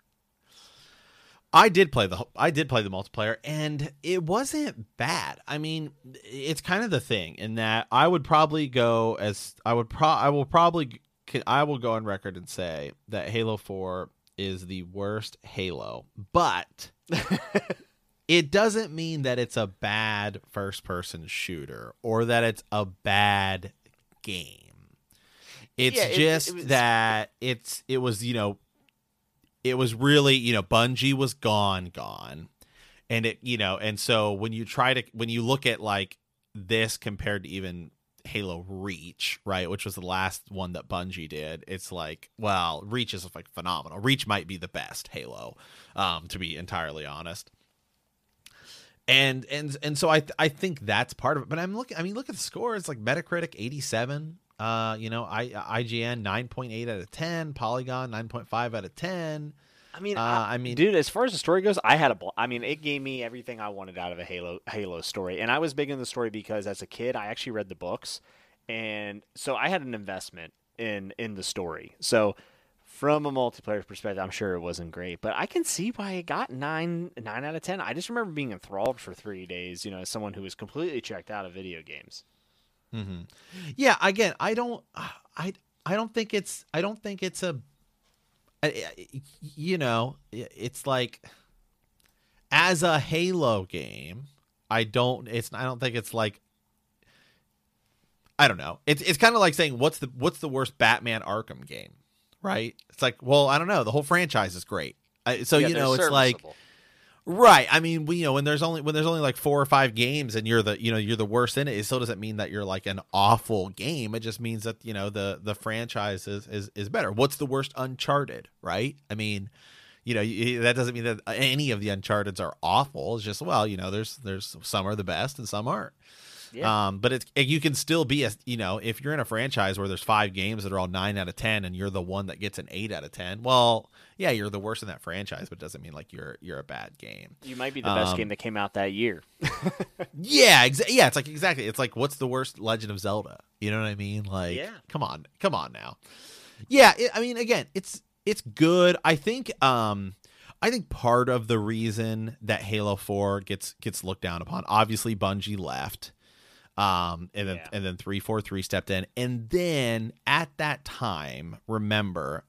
I did play the I did play the multiplayer and it wasn't bad. I mean, it's kind of the thing in that I would probably go as I would pro I will probably I will go on record and say that Halo 4 is the worst Halo. But it doesn't mean that it's a bad first person shooter or that it's a bad game. It's yeah, just it, it was, that it's it was you know it was really you know Bungie was gone gone, and it you know and so when you try to when you look at like this compared to even Halo Reach, right, which was the last one that Bungie did, it's like, well, Reach is like phenomenal. Reach might be the best Halo, um, to be entirely honest. And and and so I I think that's part of it. But I'm looking. I mean, look at the score. It's like Metacritic 87 Uh, you know, I IGN nine point eight out of ten, Polygon nine point five out of ten. I mean, Uh, I, I mean- dude, as far as the story goes, I had a. bl- I mean, it gave me everything I wanted out of a Halo Halo story, and I was big in the story because as a kid, I actually read the books, and so I had an investment in in the story. So, from a multiplayer perspective, I'm sure it wasn't great, but I can see why it got nine nine out of ten. I just remember being enthralled for three days. You know, as someone who was completely checked out of video games. Mm-hmm. Yeah, again, I don't, I, I don't think it's, I don't think it's a, you know, it's like, as a Halo game, I don't, it's, I don't think it's like, I don't know. It's it's kind of like saying what's the what's the worst Batman Arkham game, right? It's like, well, I don't know. The whole franchise is great. I, so Yeah, you know, it's like. Right. I mean, we, you know, when there's only when there's only like four or five games and you're the you know you're the worst in it, it still doesn't mean that you're like an awful game. It just means that you know the the franchise is is, is better. What's the worst Uncharted? Right. I mean, you know that doesn't mean that any of the Uncharted's are awful. It's just well, you know, there's there's some are the best and some aren't. Yeah. Um, but it's you can still be a you know if you're in a franchise where there's five games that are all nine out of ten and you're the one that gets an eight out of ten. Well, yeah, you're the worst in that franchise, but it doesn't mean like you're you're a bad game. you might be the best um, game that came out that year. Yeah, exa- yeah, it's like exactly. It's like what's the worst Legend of Zelda? You know what I mean? Like, Yeah. come on, come on now. Yeah, it, I mean, again, it's it's good. I think, um, I think part of the reason that Halo Four gets gets looked down upon, obviously, Bungie left, um, and then Yeah. and then three four three stepped in, and then at that time, remember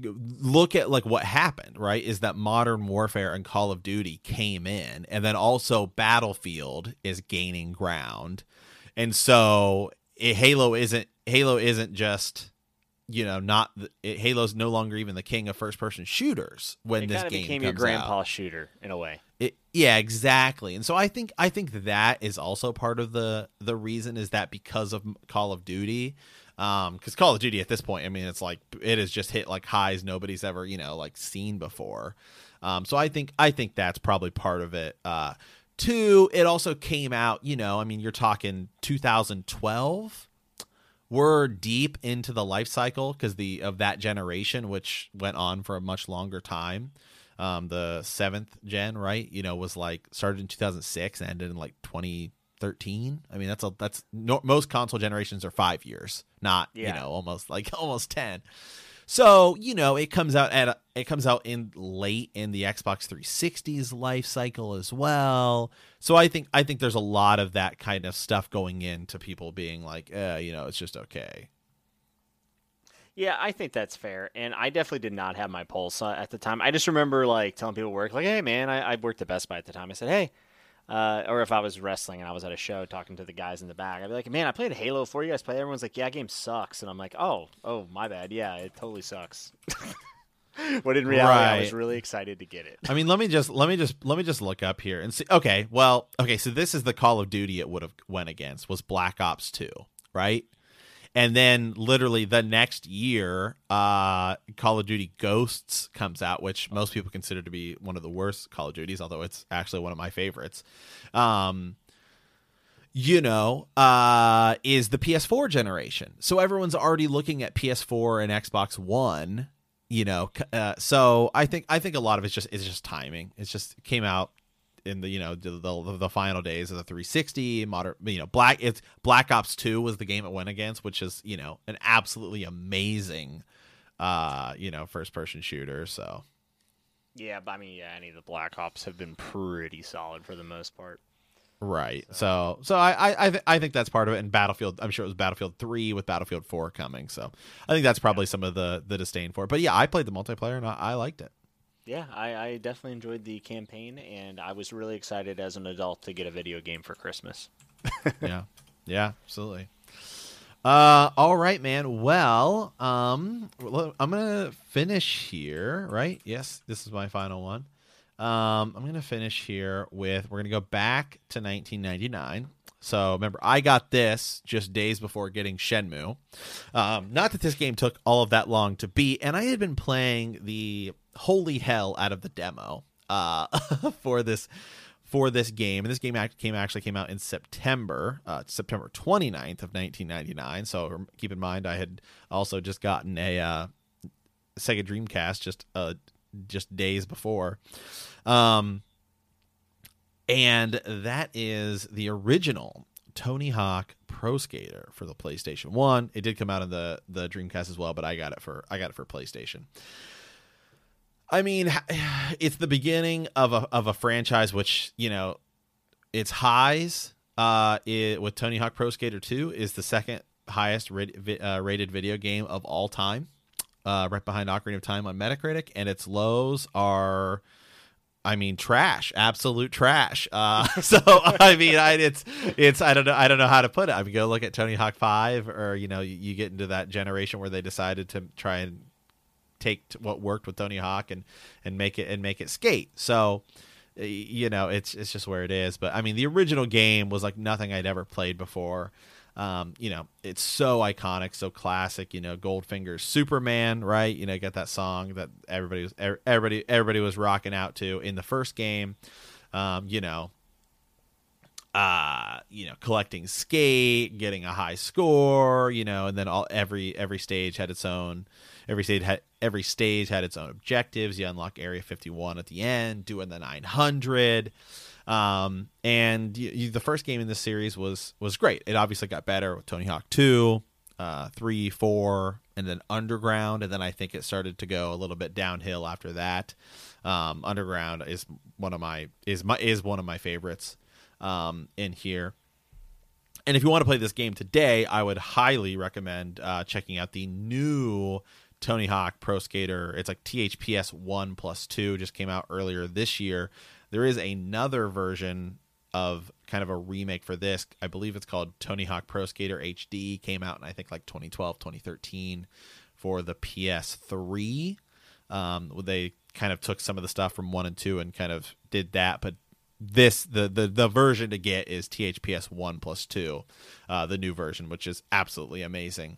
look at like what happened right is that modern warfare and call of duty came in and then also battlefield is gaining ground and so it, halo isn't halo isn't just you know not the- it, halo's no longer even the king of first person shooters when It this game became comes your grandpa out. shooter in a way. It, yeah, exactly. And so I think I think that is also part of the the reason is that because of Call of Duty, um, because Call of Duty at this point, I mean, it's like it has just hit like highs nobody's ever you know like seen before. Um, so I think I think that's probably part of it. Uh, two, it also came out. You know, I mean, you're talking 2012 we're deep into the life cycle because the of that generation which went on for a much longer time um the seventh gen right you know was like started in 2006 and ended in like 2013 i mean that's a that's no, most console generations are five years not you know almost like almost 10 so you know it comes out at a, it comes out in late in the Xbox 360's life cycle as well. So I think I think there's a lot of that kind of stuff going into people being like, eh, you know, it's just okay. Yeah, I think that's fair, and I definitely did not have my pulse uh, at the time. I just remember like telling people work, like, "Hey, man, I, I worked at Best Buy at the time." I said, "Hey," uh, or if I was wrestling and I was at a show talking to the guys in the back, I'd be like, "Man, I played Halo for you guys play." Everyone's like, "Yeah, game sucks," and I'm like, "Oh, oh, my bad. Yeah, it totally sucks." but in reality, I was really excited to get it. I mean, let me just let me just let me just look up here and see. Okay, well, okay, so this is the Call of Duty it would have went against was Black Ops 2, right? And then literally the next year, uh, Call of Duty Ghosts comes out, which most people consider to be one of the worst Call of Duties, although it's actually one of my favorites. Um, you know, uh, is the PS4 generation. So everyone's already looking at PS4 and Xbox One. You know, uh, so I think I think a lot of it's just it's just timing. It's just it came out in the you know the, the the final days of the 360 modern you know black it's black ops 2 was the game it went against which is you know an absolutely amazing uh you know first person shooter so Yeah, but I mean, yeah, any of the Black Ops have been pretty solid for the most part. Right. So so I I I, th- I think that's part of it. And Battlefield, I'm sure it was Battlefield three with Battlefield four coming. So I think that's probably some of the the disdain for it. But yeah, I played the multiplayer and I, I liked it. Yeah, I, I definitely enjoyed the campaign, and I was really excited as an adult to get a video game for Christmas. yeah. Yeah. Absolutely. Uh, all right, man. Well, um, I'm gonna finish here, right? Yes, this is my final one. Um, I'm gonna finish here with we're gonna go back to 1999. So remember, I got this just days before getting Shenmue. Um, not that this game took all of that long to beat, and I had been playing the holy hell out of the demo uh, for this for this game, and this game came actually came out in September, uh, September 29th of 1999. So keep in mind, I had also just gotten a uh, Sega Dreamcast just uh, just days before, um, and that is the original Tony Hawk Pro Skater for the PlayStation One. It did come out on the the Dreamcast as well, but I got it for I got it for PlayStation. I mean, it's the beginning of a of a franchise, which you know, its highs. Uh, it, with Tony Hawk Pro Skater 2 is the second highest rated, uh, rated video game of all time, uh, right behind Ocarina of Time on Metacritic, and its lows are, I mean, trash, absolute trash. Uh, so I mean, I, it's it's I don't know I don't know how to put it. I mean, go look at Tony Hawk Five, or you know, you, you get into that generation where they decided to try and take what worked with Tony Hawk and and make it and make it skate. So you know, it's it's just where it is. But I mean, the original game was like nothing I'd ever played before. Um, you know, it's so iconic, so classic. You know, goldfinger Superman, right? You know, got that song that everybody was everybody everybody was rocking out to in the first game. Um, you know, uh, you know, collecting skate, getting a high score, you know, and then all every every stage had its own every stage had every stage had its own objectives. You unlock Area 51 at the end, doing the 900. Um, and you, you, the first game in this series was was great. It obviously got better with Tony Hawk 2, uh, 3, 4, and then Underground, and then I think it started to go a little bit downhill after that. Um, Underground is one of my is my is one of my favorites um, in here. And if you want to play this game today, I would highly recommend uh, checking out the new Tony Hawk Pro Skater. It's like THPS 1 plus 2 just came out earlier this year. There is another version of kind of a remake for this. I believe it's called Tony Hawk Pro Skater HD. Came out in I think like 2012, 2013 for the PS3. Um, they kind of took some of the stuff from 1 and 2 and kind of did that, but this the the the version to get is THPS one plus two, uh, the new version, which is absolutely amazing.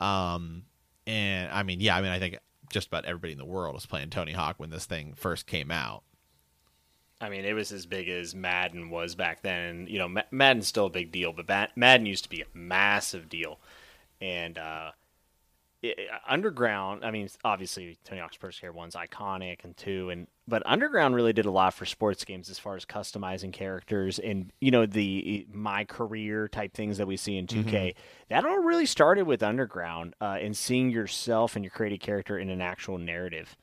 Um, and I mean, yeah, I mean, I think just about everybody in the world was playing Tony Hawk when this thing first came out. I mean, it was as big as Madden was back then. You know, Madden's still a big deal, but Madden used to be a massive deal. And uh, Underground, I mean, obviously Tony Hawk's Pro Skater one's iconic and two, and but Underground really did a lot for sports games as far as customizing characters and you know the my career type things that we see in 2K. Mm-hmm. That all really started with Underground uh, and seeing yourself and your created character in an actual narrative.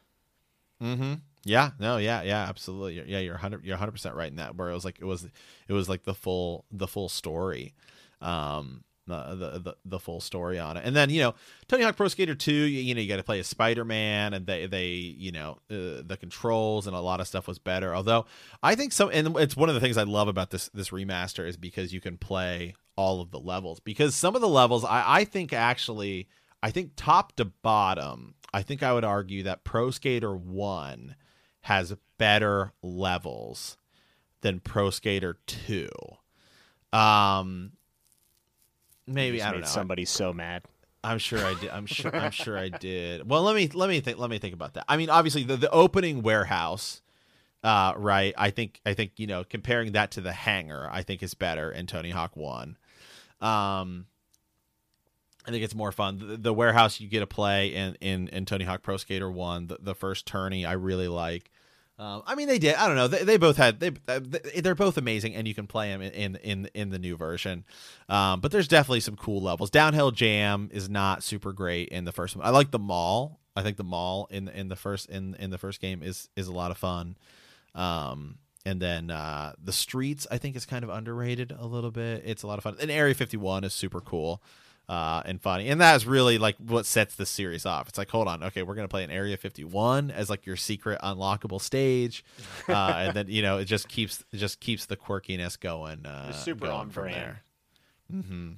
Mm-hmm. Yeah. No. Yeah. Yeah. Absolutely. Yeah. You're hundred. You're hundred percent right in that. Where it was like it was it was like the full the full story. Um, the, the the full story on it. And then you know Tony Hawk Pro Skater 2, you, you know you got to play as Spider Man, and they they you know uh, the controls and a lot of stuff was better. Although I think some, and it's one of the things I love about this this remaster is because you can play all of the levels. Because some of the levels I I think actually I think top to bottom I think I would argue that Pro Skater 1 has better levels than Pro Skater 2. Um, maybe I don't know. Somebody's so mad. I'm sure I did. I'm sure. I'm sure I did. Well, let me let me think. Let me think about that. I mean, obviously, the, the opening warehouse, uh, right? I think I think you know comparing that to the hangar, I think is better in Tony Hawk One. Um, I think it's more fun. The, the warehouse you get to play in, in in Tony Hawk Pro Skater One, the, the first tourney, I really like. Um, I mean, they did. I don't know. They, they both had they they're both amazing, and you can play them in in in the new version. Um, but there's definitely some cool levels. Downhill Jam is not super great in the first one. I like the mall. I think the mall in in the first in in the first game is is a lot of fun. Um, and then uh, the streets I think is kind of underrated a little bit. It's a lot of fun. And Area 51 is super cool uh, and funny. And that is really like what sets the series off. It's like, hold on, okay, we're gonna play an Area 51 as like your secret unlockable stage, uh, and then you know it just keeps it just keeps the quirkiness going. Uh, super going on from brand. there. Mm-hmm.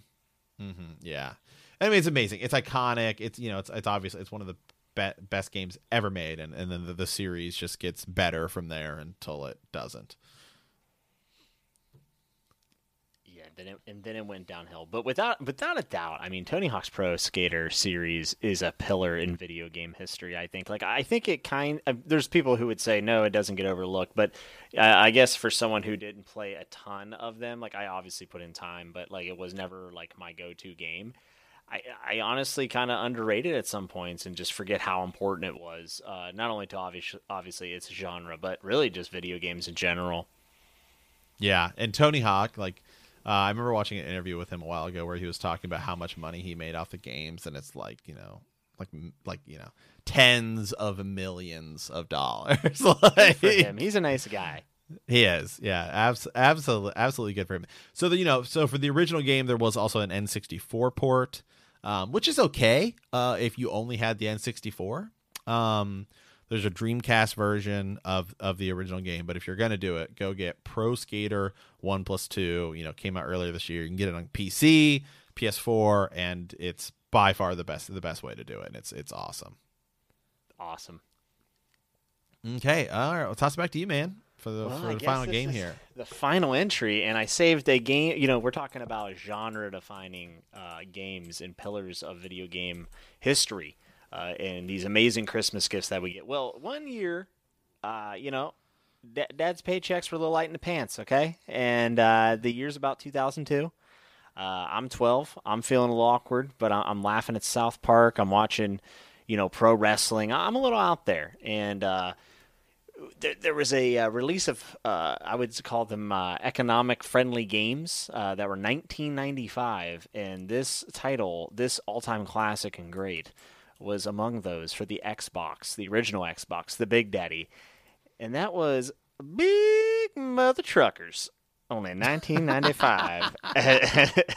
Mm-hmm. Yeah. I mean, it's amazing. It's iconic. It's you know, it's it's obviously it's one of the be- best games ever made, and and then the, the series just gets better from there until it doesn't. Yeah, then it, and then it went downhill. But without without a doubt, I mean, Tony Hawk's Pro Skater series is a pillar in video game history. I think. Like, I think it kind. Uh, there's people who would say no, it doesn't get overlooked. But uh, I guess for someone who didn't play a ton of them, like I obviously put in time, but like it was never like my go-to game. I, I honestly kind of underrated at some points and just forget how important it was, uh, not only to obviously obviously its genre, but really just video games in general. Yeah, and Tony Hawk, like uh, I remember watching an interview with him a while ago where he was talking about how much money he made off the games, and it's like you know, like like you know, tens of millions of dollars. like, for him, he's a nice guy. He is, yeah, abs- absolutely, absolutely good for him. So the, you know, so for the original game, there was also an N64 port, um, which is okay uh, if you only had the N64. Um, there's a Dreamcast version of of the original game, but if you're gonna do it, go get Pro Skater One Plus Two. You know, came out earlier this year. You can get it on PC, PS4, and it's by far the best the best way to do it. And it's it's awesome. Awesome. Okay, all right. Well, toss it back to you, man, for the Well, for the final game here. The final entry, and I saved a game. You know, we're talking about genre-defining uh, games and pillars of video game history, uh, and these amazing Christmas gifts that we get. Well, one year, uh, you know, da- Dad's paychecks were a little light in the pants. Okay, and uh, the year's about 2002. Uh, I'm 12. I'm feeling a little awkward, but I- I'm laughing at South Park. I'm watching, you know, pro wrestling. I'm a little out there, and uh, there, there was a uh, release of uh, I would call them uh, economic friendly games that were 1995, and this title, this all time classic and great, was among those for the Xbox, the original Xbox, the Big Daddy, and that was Big Mutha Truckers. Only in 1995,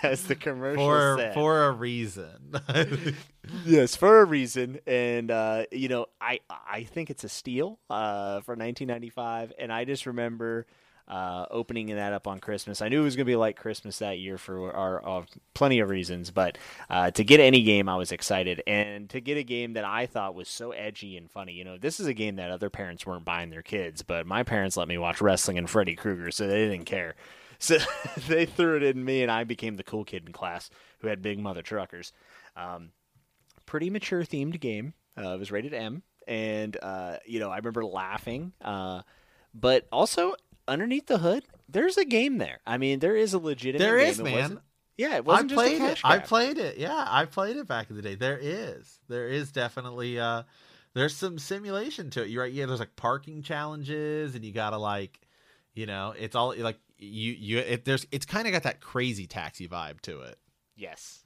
as the commercial For said. for a reason. Yes, for a reason, and uh, you know, I I think it's a steal uh, for 1995, and I just remember uh, opening that up on Christmas. I knew it was going to be like Christmas that year for our, our plenty of reasons, but uh, to get any game, I was excited, and to get a game that I thought was so edgy and funny. You know, this is a game that other parents weren't buying their kids, but my parents let me watch wrestling and Freddy Krueger, so they didn't care. So they threw it in me, and I became the cool kid in class who had big mutha truckers. Um, pretty mature themed game. Uh, it was rated M, and uh, you know I remember laughing. Uh, but also underneath the hood, there's a game there. I mean, there is a legitimate. There is, man. Yeah, it I wasn't a played it. I played it. Yeah, I played it back in the day. There is. There is definitely uh there's some simulation to it. You're right. Yeah, there's like parking challenges and you got to like you know, it's all like you you it, there's it's kind of got that crazy taxi vibe to it. Yes.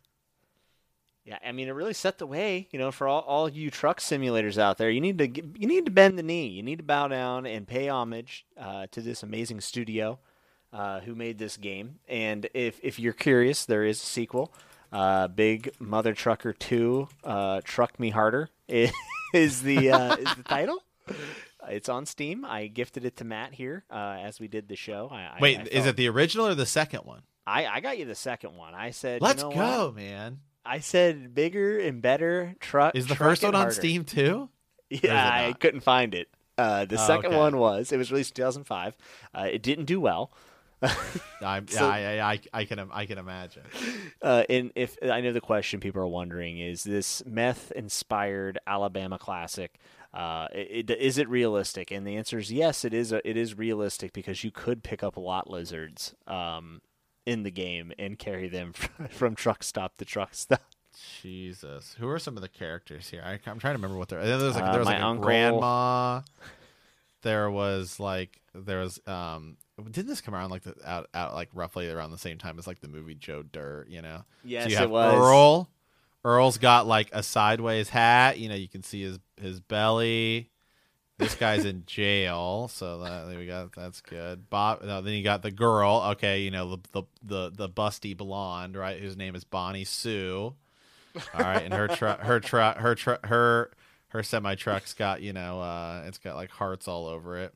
Yeah, I mean, it really set the way, you know, for all, all you truck simulators out there. You need to you need to bend the knee. You need to bow down and pay homage uh, to this amazing studio uh, who made this game. And if if you're curious, there is a sequel. Uh, Big Mutha Trucker Two, uh, Truck Me Harder is the uh, is the title. It's on Steam. I gifted it to Matt here uh, as we did the show. I, I- Wait, I is felt- it the original or the second one? I, I got you the second one. I said, Let's know what? go, man. I said bigger and better truck. Is the truck first one on harder. Steam too? Yeah, I couldn't find it. Uh, the Oh, second okay. one was. It was released in 2005. Uh, it didn't do well. I, So- I, I, I, can I can imagine. Uh, and if I know the question people are wondering is this meth-inspired Alabama classic. Uh, it, it, is it realistic? And the answer is yes. It is. It is realistic because you could pick up a lot lizards um, in the game and carry them from truck stop to truck stop. Jesus, who are some of the characters here? I, I'm trying to remember what they're. There was like Uh, there was my like a uncle. grandma. There was like there was um. Didn't this come around like the out out like roughly around the same time as like the movie Joe Dirt? You know. Yes, so you it was. Earl. Earl's got like a sideways hat. You know, you can see his his belly. This guy's in jail, so that there we got that's good. Bob. No, then you got the girl. Okay, you know the the the, the busty blonde, right? Whose name is Bonnie Sue. All right, and her truck, her truck, her truck, her her semi truck's got you know, uh, it's got like hearts all over it.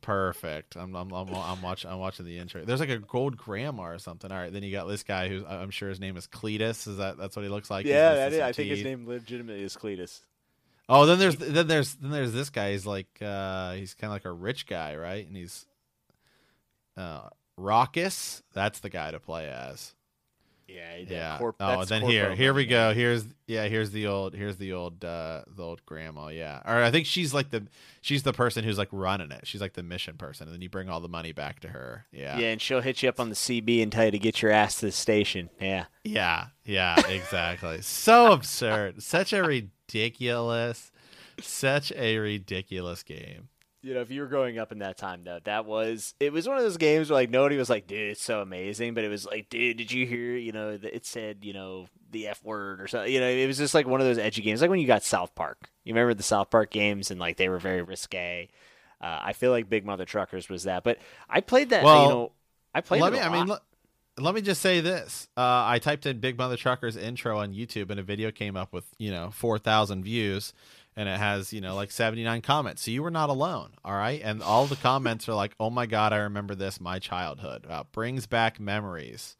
Perfect. I'm I'm I'm, I'm watching I'm watching the intro. There's like a gold grandma or something. All right, then you got this guy who's I'm sure his name is Cletus. Is that that's what he looks like? Yeah, that is, I think his name legitimately is Cletus. Oh, then there's then there's then there's this guy. He's like uh he's kind of like a rich guy, right? And he's uh Raucous. That's the guy to play as. Yeah, Yeah. Corp- oh, then Corpo here, here we go. Here's yeah, here's the old, here's the old, uh, the old grandma. Yeah, or I think she's like the, she's the person who's like running it. She's like the mission person, and then you bring all the money back to her. Yeah, Yeah, and she'll hit you up on the CB and tell you to get your ass to the station. Yeah. yeah, yeah, exactly. so absurd. Such a ridiculous, such a ridiculous game. You know, if you were growing up in that time, though, that was it was one of those games where like nobody was like, "Dude, it's so amazing," but it was like, "Dude, did you hear? You know, it said, you know, the F word or something." You know, it was just like one of those edgy games, like when you got South Park. You remember the South Park games, and like they were very risque. Uh, I feel like Big Mutha Truckers was that, but I played that. Well, you know, I played. let me. I mean, let, let me just say this. Uh, I typed in Big Mutha Truckers intro on YouTube, and a video came up with you know four thousand views, and it has you know like seventy nine comments. So you were not alone, all right. And all the comments are like, "Oh my god, I remember this. My childhood uh, brings back memories.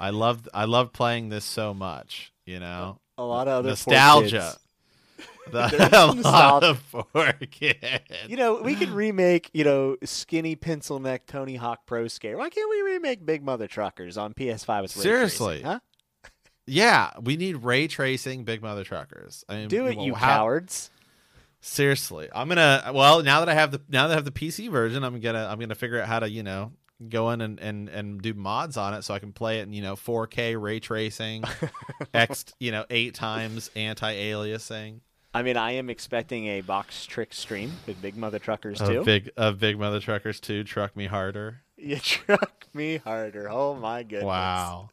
I loved. I loved playing this so much. You know, a lot of nostalgia." kids. The, There's a lot of poor. You know, we could remake, you know, skinny pencil neck Tony Hawk Pro Skater. Why can't we remake Big Mutha Truckers on PS5 with Seriously. tracing, huh? Yeah, we need ray tracing Big Mutha Truckers. I mean, Do it, well, you how- cowards. Seriously, I'm gonna. Well, now that I have the now that I have the PC version, I'm gonna I'm gonna figure out how to you know go in and and and do mods on it so I can play it in you know 4K ray tracing, X you know eight times anti-aliasing. I mean, I am expecting a box trick stream with Big Mutha Truckers Of too. big of Big Mutha Truckers too. Truck Me Harder. You truck me harder. Oh my goodness. Wow,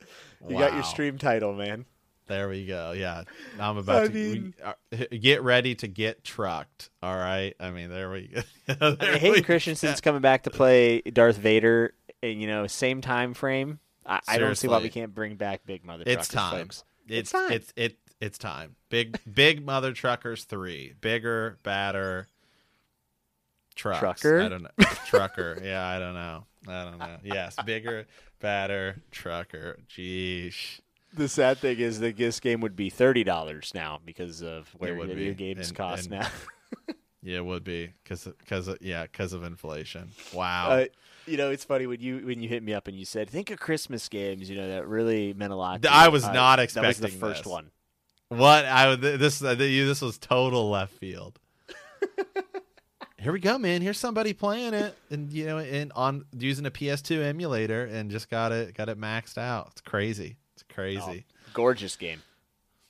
You got your stream title, man. There we go. Yeah, I'm about I to mean- we, uh, get ready to get trucked. All right. I mean, there we go. There mean, we Hayden Christensen's coming back to play Darth Vader, and you know, same time frame. I, I don't see why we can't bring back Big Mother It's Truckers, time. folks. It's time. it's it it's time. Big big mutha truckers three. Bigger, badder trucks. Trucker? I don't know. Trucker. Yeah, I don't know. I don't know. Yes, bigger, badder trucker. Jeez. The sad thing is that this game would be thirty dollars now because of where would video be. games And- cost and- now. Yeah, it would be cuz cuz yeah, cuz of inflation. Wow. Uh, you know, it's funny when you when you hit me up and you said, "Think of Christmas games." You know, that really meant a lot. To I me. was Uh, not That was the first this. one. What I would this this was total left field. Here we go, man. Here's somebody playing it, and you know, and on using a PS2 emulator, and just got it got it maxed out. It's crazy. It's crazy. Oh, gorgeous game.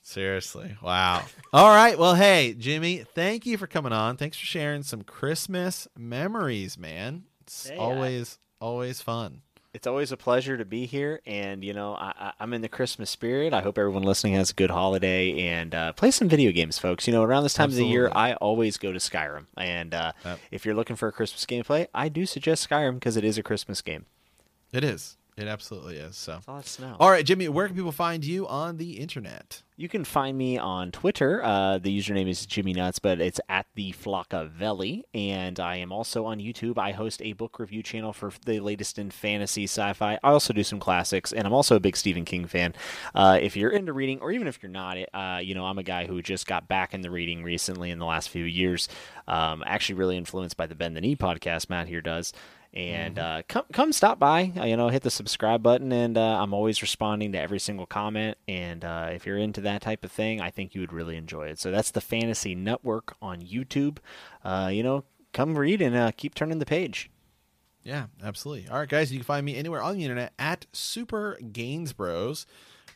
Seriously, wow. All right, well, hey, Jimmy, thank you for coming on. Thanks for sharing some Christmas memories, man. It's Hey, I- always always fun. It's always a pleasure to be here, and you know, I, I, I'm in the Christmas spirit. I hope everyone listening has a good holiday and uh, play some video games, folks. You know, around this time of the year, I always go to Skyrim, and uh, Yep. if you're looking for a Christmas game to play, I do suggest Skyrim because it is a Christmas game. It is. It absolutely is. So, That's all that's know. all right, Jimmy, where can people find you on the internet? You can find me on Twitter. Uh, the username is Jimmy Nuts, but it's at the Flockavelli. And I am also on YouTube. I host a book review channel for the latest in fantasy sci-fi. I also do some classics, and I'm also a big Stephen King fan. Uh, if you're into reading, or even if you're not, uh, you know, I'm a guy who just got back into reading recently in the last few years. Um, actually, really influenced by the Bend the Knee podcast Matt here does. And uh, come come stop by. Uh, you know, hit the subscribe button, and uh, I'm always responding to every single comment. And uh, if you're into that type of thing, I think you would really enjoy it. So that's the Fantasy Network on YouTube. Uh, you know, come read and uh, keep turning the page. Yeah, absolutely. All right, guys, you can find me anywhere on the internet at Super Gains Bros.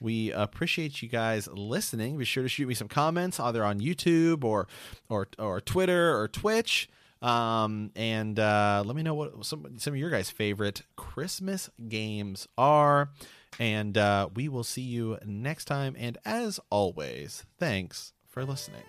We appreciate you guys listening. Be sure to shoot me some comments either on YouTube or or or Twitter or Twitch. Um, and uh, let me know what some some of your guys' favorite Christmas games are. And uh, we will see you next time. And as always, thanks for listening.